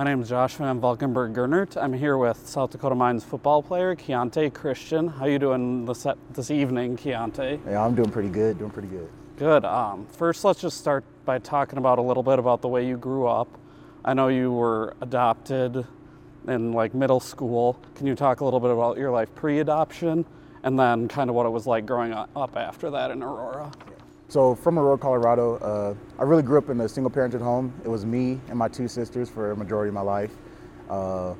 My name is Josh Van Valkenburg Gernert. I'm here with South Dakota Mines football player Kyante Christian. How you doing this, this evening, Kyante? Yeah, I'm doing pretty good. Doing pretty good. Good. Um, first, let's just start by talking about a little bit about the way you grew up. I know you were adopted in like middle school. Can you talk a little bit about your life pre-adoption and then kind of what it was like growing up after that in Aurora? So from Aurora, Colorado, uh, I really grew up in a single-parented home. It was me and my two sisters for a majority of my life. Uh,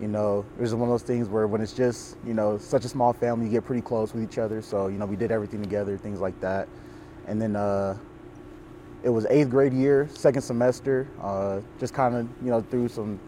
you know, it was one of those things where when it's just, you know, such a small family, you get pretty close with each other. So, you know, we did everything together, things like that. And then uh, it was eighth grade year, second semester, uh, just kind of, you know, through some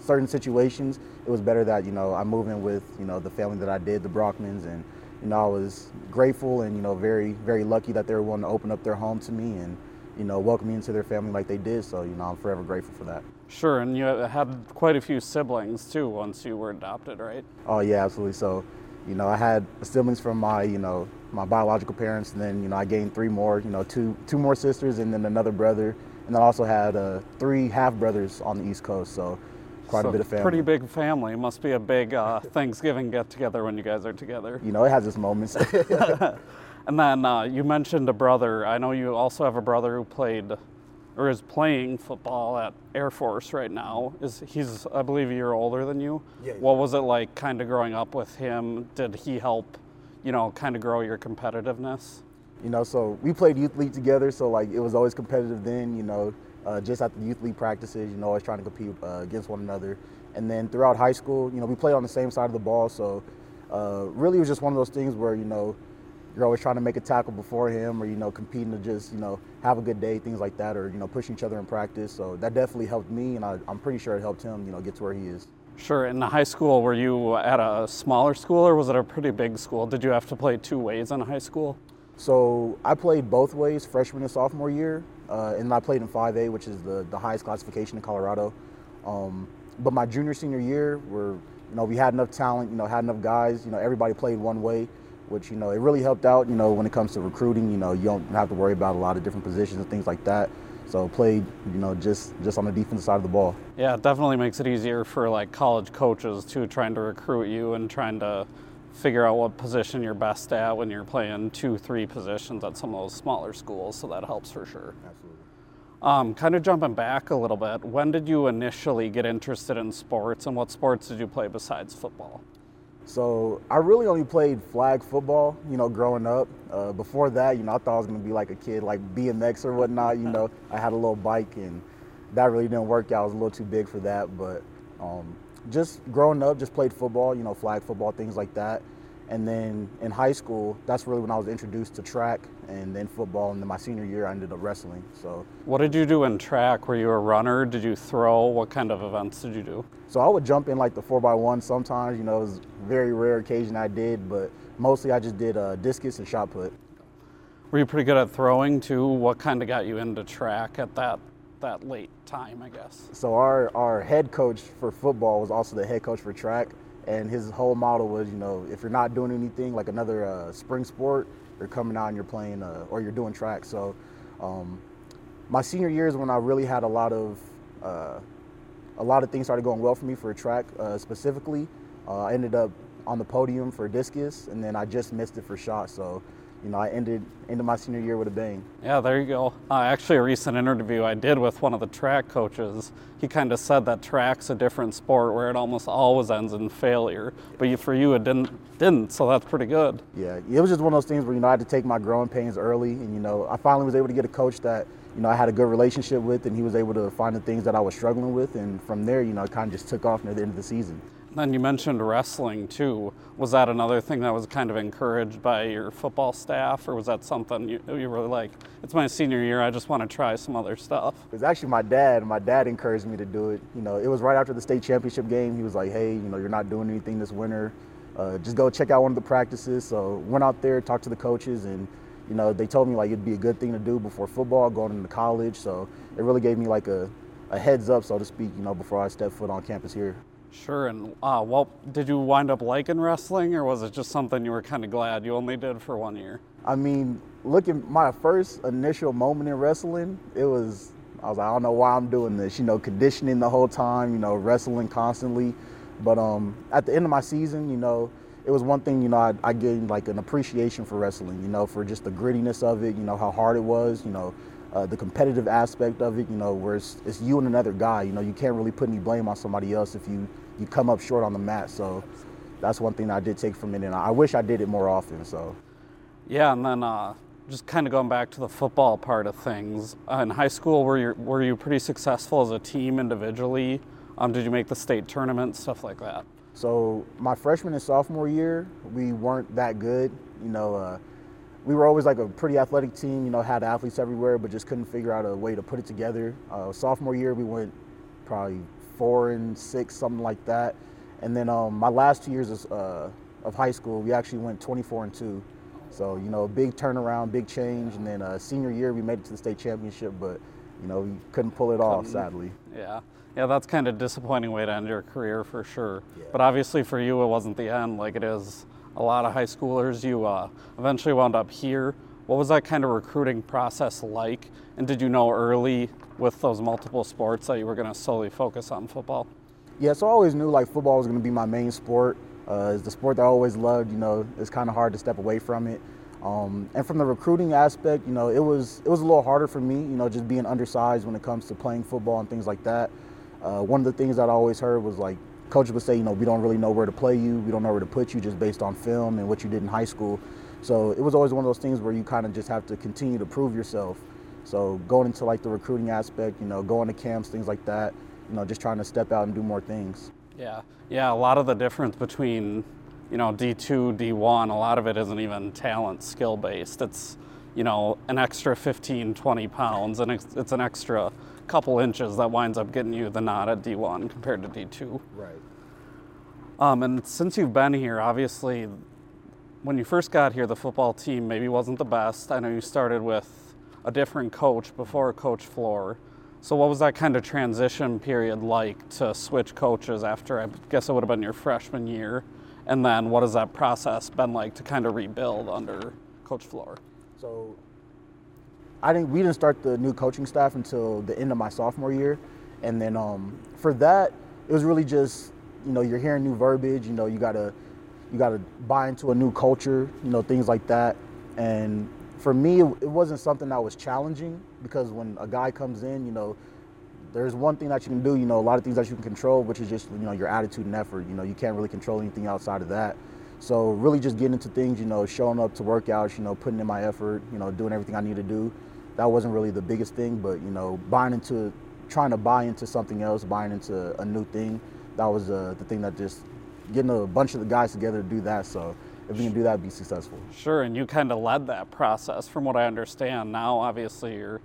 certain situations, it was better that, you know, I moved in with, you know, the family that I did, the Brockmans, and you know, I was grateful and, you know, very, very lucky that they were willing to open up their home to me and, you know, welcome me into their family like they did. So, you know, I'm forever grateful for that. Sure, and you had quite a few siblings too once you were adopted, right? Oh yeah, absolutely. So, you know, I had siblings from my, you know, my biological parents, and then you know I gained three more, you know, two two more sisters, and then another brother, and then I also had uh, three half brothers on the East Coast. So quite so a bit of family. Pretty big family. It must be a big uh, Thanksgiving get together when you guys are together. You know, it has its moments. and then uh, you mentioned a brother. I know you also have a brother who played or is playing football at Air Force right now. Is he's I believe a year older than you. Yeah. What was it like kind of growing up with him? Did he help, you know, kind of grow your competitiveness? You know, so we played youth league together, so like it was always competitive then, you know uh, just at the youth league practices, you know, always trying to compete uh, against one another. And then throughout high school, you know, we played on the same side of the ball, so uh, really it was just one of those things where, you know, you're always trying to make a tackle before him or, you know, competing to just, you know, have a good day, things like that, or, you know, pushing each other in practice. So that definitely helped me, and I, I'm pretty sure it helped him, you know, get to where he is. Sure. In the high school, were you at a smaller school or was it a pretty big school? Did you have to play two ways in high school? So I played both ways, freshman and sophomore year, uh, and I played in 5A, which is the, the highest classification in Colorado. Um, but my junior senior year, were you know we had enough talent, you know had enough guys, you know everybody played one way, which you know it really helped out. You know when it comes to recruiting, you know you don't have to worry about a lot of different positions and things like that. So played, you know, just just on the defensive side of the ball. Yeah, it definitely makes it easier for like college coaches too, trying to recruit you and trying to figure out what position you're best at when you're playing two, three positions at some of those smaller schools. So that helps for sure. Absolutely. Um, kind of jumping back a little bit, when did you initially get interested in sports and what sports did you play besides football? So I really only played flag football, you know, growing up. Uh, before that, you know, I thought I was gonna be like a kid, like BMX or whatnot. You know, I had a little bike, and that really didn't work out. I was a little too big for that. But um, just growing up, just played football, you know, flag football, things like that. And then in high school, that's really when I was introduced to track and then football. And then my senior year, I ended up wrestling. So, what did you do in track? Were you a runner? Did you throw? What kind of events did you do? So I would jump in like the four by one sometimes. You know, it was very rare occasion I did, but mostly I just did uh, discus and shot put. Were you pretty good at throwing too? What kind of got you into track at that that late time, I guess? So our our head coach for football was also the head coach for track and his whole model was, you know, if you're not doing anything like another uh, spring sport, you're coming out and you're playing uh, or you're doing track. So, um, my senior year is when I really had a lot of uh, a lot of things started going well for me for track uh, specifically. Uh, I ended up on the podium for discus, and then I just missed it for shot. So you know, I ended ended my senior year with a bang. Yeah, there you go. Uh, actually, a recent interview I did with one of the track coaches, he kind of said that track's a different sport where it almost always ends in failure. But you, for you, it didn't didn't. So that's pretty good. Yeah, it was just one of those things where you know I had to take my growing pains early, and you know I finally was able to get a coach that you know I had a good relationship with, and he was able to find the things that I was struggling with, and from there, you know, it kind of just took off near the end of the season. Then you mentioned wrestling too. Was that another thing that was kind of encouraged by your football staff, or was that something you, you were like, it's my senior year, I just want to try some other stuff? It was actually my dad. My dad encouraged me to do it. You know, it was right after the state championship game. He was like, hey, you know, you're not doing anything this winter. Uh, just go check out one of the practices. So went out there, talked to the coaches, and you know, they told me like it'd be a good thing to do before football, going into college. So it really gave me like a, a heads up, so to speak, you know, before I step foot on campus here. Sure. And uh, well, did you wind up liking wrestling, or was it just something you were kind of glad you only did for one year? I mean, looking my first initial moment in wrestling, it was I was like, I don't know why I'm doing this. You know, conditioning the whole time. You know, wrestling constantly. But um, at the end of my season, you know, it was one thing. You know, I, I gained like an appreciation for wrestling. You know, for just the grittiness of it. You know, how hard it was. You know. Uh, the competitive aspect of it, you know, where it's, it's you and another guy, you know, you can't really put any blame on somebody else if you, you come up short on the mat. So that's one thing I did take from it, and I wish I did it more often. So, yeah, and then uh, just kind of going back to the football part of things. Uh, in high school, were you were you pretty successful as a team individually? Um, did you make the state tournament, stuff like that? So my freshman and sophomore year, we weren't that good. You know, uh, we were always like a pretty athletic team. You know, had athletes everywhere, but just couldn't figure out a way to put it together. Uh, sophomore year, we went probably four and six, something like that. And then um, my last two years of, uh, of high school, we actually went 24 and two. So you know, big turnaround, big change. And then uh, senior year, we made it to the state championship, but you know, we couldn't pull it off, sadly. Yeah. Yeah, that's kind of disappointing way to end your career for sure. Yeah. But obviously for you, it wasn't the end like it is a lot of high schoolers. You uh, eventually wound up here. What was that kind of recruiting process like? And did you know early with those multiple sports that you were going to solely focus on football? Yeah, so I always knew like football was going to be my main sport. Uh, it's the sport that I always loved. You know, it's kind of hard to step away from it. Um, and from the recruiting aspect, you know, it was it was a little harder for me. You know, just being undersized when it comes to playing football and things like that. Uh, one of the things that I always heard was like coaches would say, you know, we don't really know where to play you, we don't know where to put you just based on film and what you did in high school. So it was always one of those things where you kind of just have to continue to prove yourself. So going into like the recruiting aspect, you know, going to camps, things like that, you know, just trying to step out and do more things. Yeah, yeah. A lot of the difference between, you know, D2, D1, a lot of it isn't even talent, skill based. It's, you know, an extra 15, 20 pounds, and it's, it's an extra couple inches that winds up getting you the nod at D1 compared to D2. Right. Um, and since you've been here, obviously, when you first got here, the football team maybe wasn't the best. I know you started with a different coach before Coach Floor. So, what was that kind of transition period like to switch coaches after, I guess it would have been your freshman year? And then, what has that process been like to kind of rebuild under Coach Floor? So, I didn't. We didn't start the new coaching staff until the end of my sophomore year, and then um, for that, it was really just you know you're hearing new verbiage. You know you gotta you gotta buy into a new culture. You know things like that. And for me, it wasn't something that was challenging because when a guy comes in, you know, there's one thing that you can do. You know, a lot of things that you can control, which is just you know your attitude and effort. You know, you can't really control anything outside of that. So really just getting into things, you know, showing up to workouts, you know, putting in my effort, you know, doing everything I need to do that wasn't really the biggest thing, but you know, buying into, trying to buy into something else, buying into a new thing, that was uh, the thing that just getting a bunch of the guys together to do that. So if we can do that, be successful. Sure, and you kind of led that process, from what I understand. Now, obviously, you're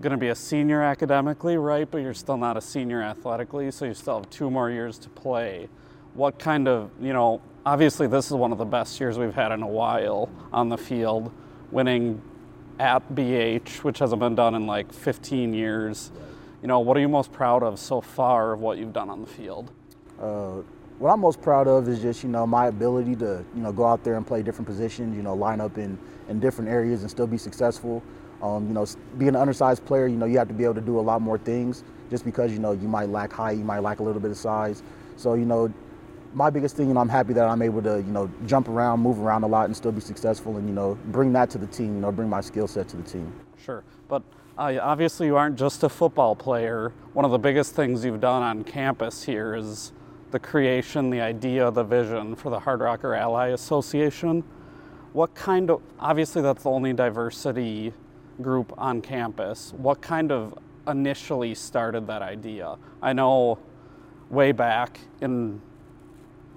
going to be a senior academically, right? But you're still not a senior athletically, so you still have two more years to play. What kind of, you know, obviously, this is one of the best years we've had in a while on the field, winning at BH, which hasn't been done in like 15 years. You know, what are you most proud of so far of what you've done on the field? Uh, what I'm most proud of is just you know my ability to you know go out there and play different positions. You know, line up in in different areas and still be successful. Um, you know, being an undersized player, you know, you have to be able to do a lot more things just because you know you might lack height, you might lack a little bit of size. So you know, my biggest thing, and I'm happy that I'm able to, you know, jump around, move around a lot, and still be successful, and you know, bring that to the team. You know, bring my skill set to the team. Sure, but uh, obviously you aren't just a football player. One of the biggest things you've done on campus here is the creation, the idea, the vision for the Hardrocker Ally Association. What kind of, obviously that's the only diversity group on campus. What kind of initially started that idea? I know way back in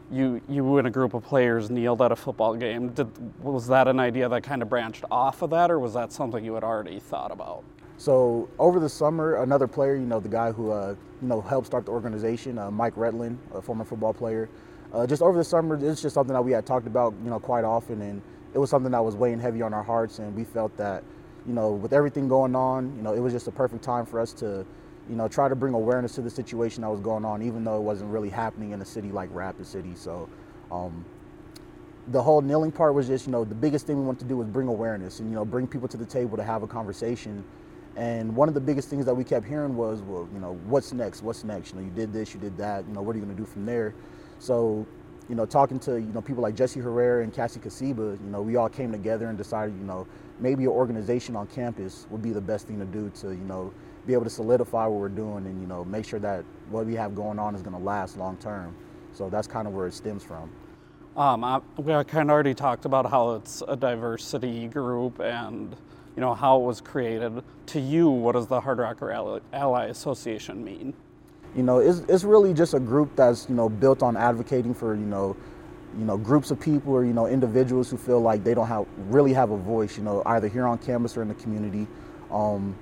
you you and a group of players kneeled at a football game. Did, was that an idea that kind of branched off of that, or was that something you had already thought about? So over the summer, another player, you know, the guy who uh, you know helped start the organization, uh, Mike Redlin, a former football player. Uh, just over the summer, it's just something that we had talked about, you know, quite often, and it was something that was weighing heavy on our hearts, and we felt that, you know, with everything going on, you know, it was just a perfect time for us to you know, try to bring awareness to the situation that was going on, even though it wasn't really happening in a city like Rapid City. So, um, the whole kneeling part was just, you know, the biggest thing we wanted to do was bring awareness and, you know, bring people to the table to have a conversation. And one of the biggest things that we kept hearing was, well, you know, what's next? What's next? You know, you did this, you did that. You know, what are you going to do from there? So, you know, talking to you know people like Jesse Herrera and Cassie Kasiba, you know, we all came together and decided, you know, maybe an organization on campus would be the best thing to do to, you know, be able to solidify what we're doing and you know make sure that what we have going on is going to last long term. So that's kind of where it stems from. Um, I, we kind of already talked about how it's a diversity group and you know how it was created. To you, what does the Hardrocker Ally, Association mean? You know, it's, it's really just a group that's you know built on advocating for you know you know groups of people or you know individuals who feel like they don't have really have a voice. You know, either here on campus or in the community. Um,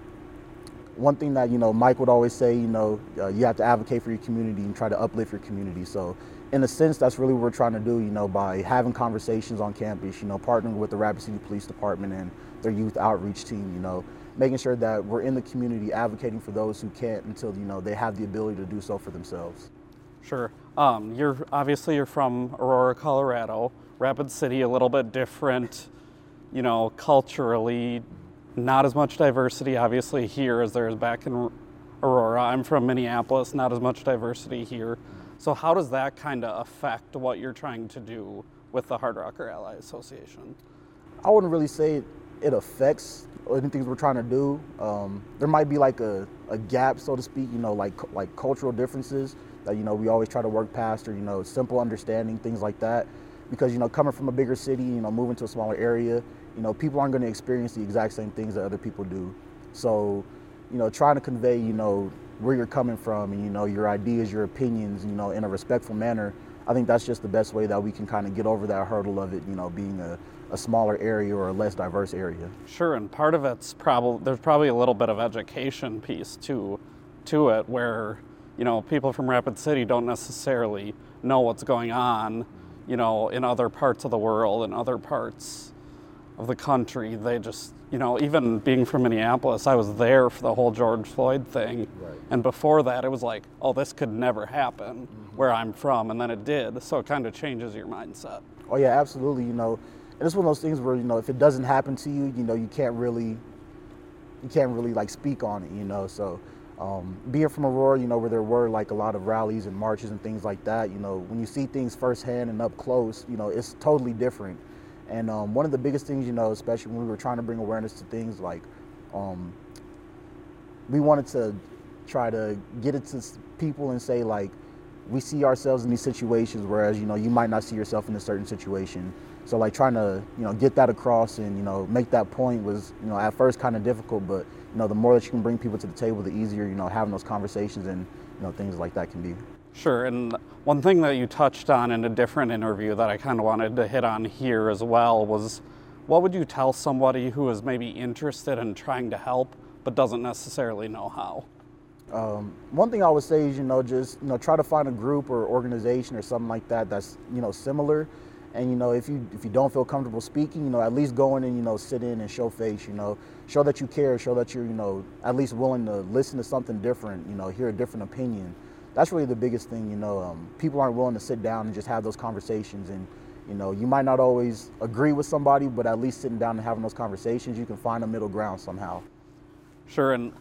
one thing that you know Mike would always say, you know, uh, you have to advocate for your community and try to uplift your community. So, in a sense, that's really what we're trying to do. You know, by having conversations on campus, you know, partnering with the Rapid City Police Department and their youth outreach team. You know, making sure that we're in the community advocating for those who can't until you know they have the ability to do so for themselves. Sure. Um, you're obviously you're from Aurora, Colorado. Rapid City, a little bit different, you know, culturally not as much diversity, obviously, here as there is back in Aurora. I'm from Minneapolis, not as much diversity here. So, how does that kind of affect what you're trying to do with the Hardrocker Ally Association? I wouldn't really say it affects anything we're trying to do. Um, there might be like a, a gap, so to speak, you know, like like cultural differences that you know we always try to work past, or you know, simple understanding things like that. Because you know, coming from a bigger city, you know, moving to a smaller area, you know, people aren't going to experience the exact same things that other people do. So, you know, trying to convey, you know, where you're coming from and, you know, your ideas, your opinions, you know, in a respectful manner, I think that's just the best way that we can kind of get over that hurdle of it, you know, being a, a smaller area or a less diverse area. Sure, and part of it's probably, there's probably a little bit of education piece too, to it where, you know, people from Rapid City don't necessarily know what's going on, you know, in other parts of the world and other parts of the country. They just, you know, even being from Minneapolis, I was there for the whole George Floyd thing. Right. And before that, it was like, oh, this could never happen mm-hmm. where I'm from. And then it did. So it kind of changes your mindset. Oh, yeah, absolutely. You know, and it's one of those things where, you know, if it doesn't happen to you, you know, you can't really, you can't really like speak on it, you know. So, um, being from Aurora, you know, where there were like a lot of rallies and marches and things like that, you know, when you see things firsthand and up close, you know, it's totally different. And um, one of the biggest things, you know, especially when we were trying to bring awareness to things like, um, we wanted to try to get it to people and say like, we see ourselves in these situations, whereas you know you might not see yourself in a certain situation. So like trying to you know get that across and you know make that point was you know at first kind of difficult, but you know the more that you can bring people to the table, the easier you know having those conversations and you know things like that can be. Sure, and one thing that you touched on in a different interview that I kind of wanted to hit on here as well was what would you tell somebody who is maybe interested in trying to help but doesn't necessarily know how? Um, one thing I would say is, you know, just you know, try to find a group or organization or something like that that's you know similar. And you know, if you if you don't feel comfortable speaking, you know, at least go in and you know sit in and show face. You know, show that you care, show that you're you know at least willing to listen to something different. You know, hear a different opinion that's really the biggest thing. You know, um, people aren't willing to sit down and just have those conversations. And you know, you might not always agree with somebody, but at least sitting down and having those conversations, you can find a middle ground somehow. Sure, and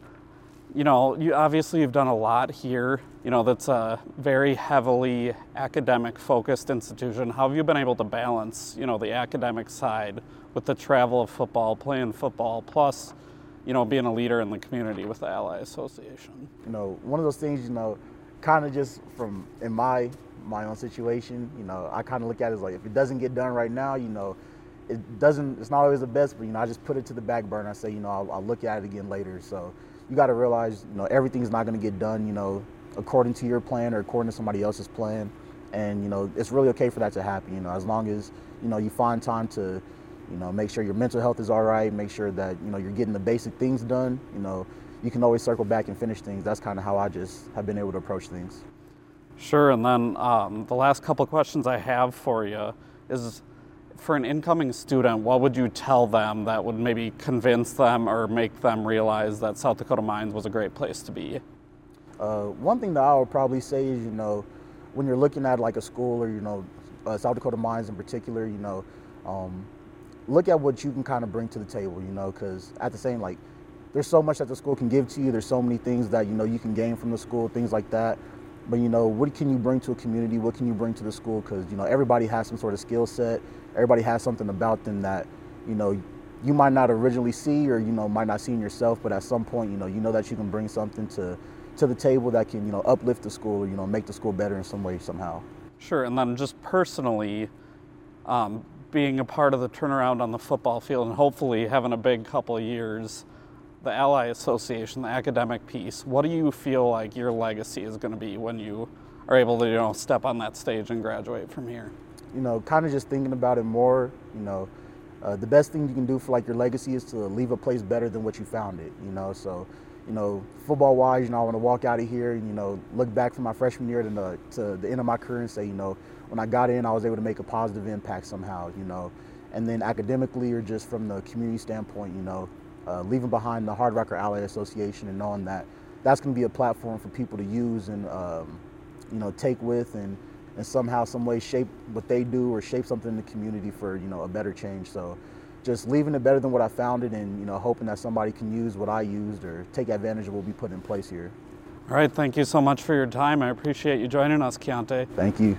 you know, you obviously you've done a lot here. You know, that's a very heavily academic focused institution. How have you been able to balance, you know, the academic side with the travel of football, playing football, plus, you know, being a leader in the community with the Ally Association? You know, one of those things, you know, kind of just from in my my own situation, you know, I kind of look at it as like if it doesn't get done right now, you know, it doesn't. It's not always the best, but you know, I just put it to the back burner. I say, you know, I'll, I'll look at it again later. So you got to realize, you know, everything's not going to get done, you know, according to your plan or according to somebody else's plan. And you know, it's really okay for that to happen. You know, as long as you know you find time to, you know, make sure your mental health is all right, make sure that you know you're getting the basic things done. You know, you can always circle back and finish things. That's kind of how I just have been able to approach things. Sure, and then um, the last couple questions I have for you is for an incoming student, what would you tell them that would maybe convince them or make them realize that South Dakota Mines was a great place to be? Uh, one thing that I would probably say is, you know, when you're looking at like a school or, you know, uh, South Dakota Mines in particular, you know, um, look at what you can kind of bring to the table, you know, because at the same, like, there's so much that the school can give to you. There's so many things that you know you can gain from the school, things like that. But you know, what can you bring to a community? What can you bring to the school? Because you know, everybody has some sort of skill set. Everybody has something about them that you know you might not originally see or you know might not see in yourself. But at some point, you know, you know that you can bring something to to the table that can you know uplift the school or you know make the school better in some way somehow. Sure, and then just personally, um, being a part of the turnaround on the football field and hopefully having a big couple years, the Ally Association, the academic piece, what do you feel like your legacy is going to be when you are able to, you know, step on that stage and graduate from here? You know, kind of just thinking about it more, you know, uh, the best thing you can do for like your legacy is to leave a place better than what you found it, you know, so you know, football wise, you know, I want to walk out of here, and, you know, look back from my freshman year to the, to the end of my career and say, you know, when I got in, I was able to make a positive impact somehow, you know. And then academically or just from the community standpoint, you know, uh, leaving behind the Hardrocker Ally Association and knowing that that's going to be a platform for people to use and, um, you know, take with and, and somehow, some way shape what they do or shape something in the community for, you know, a better change. So just leaving it better than what I found it and, you know, hoping that somebody can use what I used or take advantage of what we put in place here. All right, thank you so much for your time. I appreciate you joining us, Kyante. Thank you.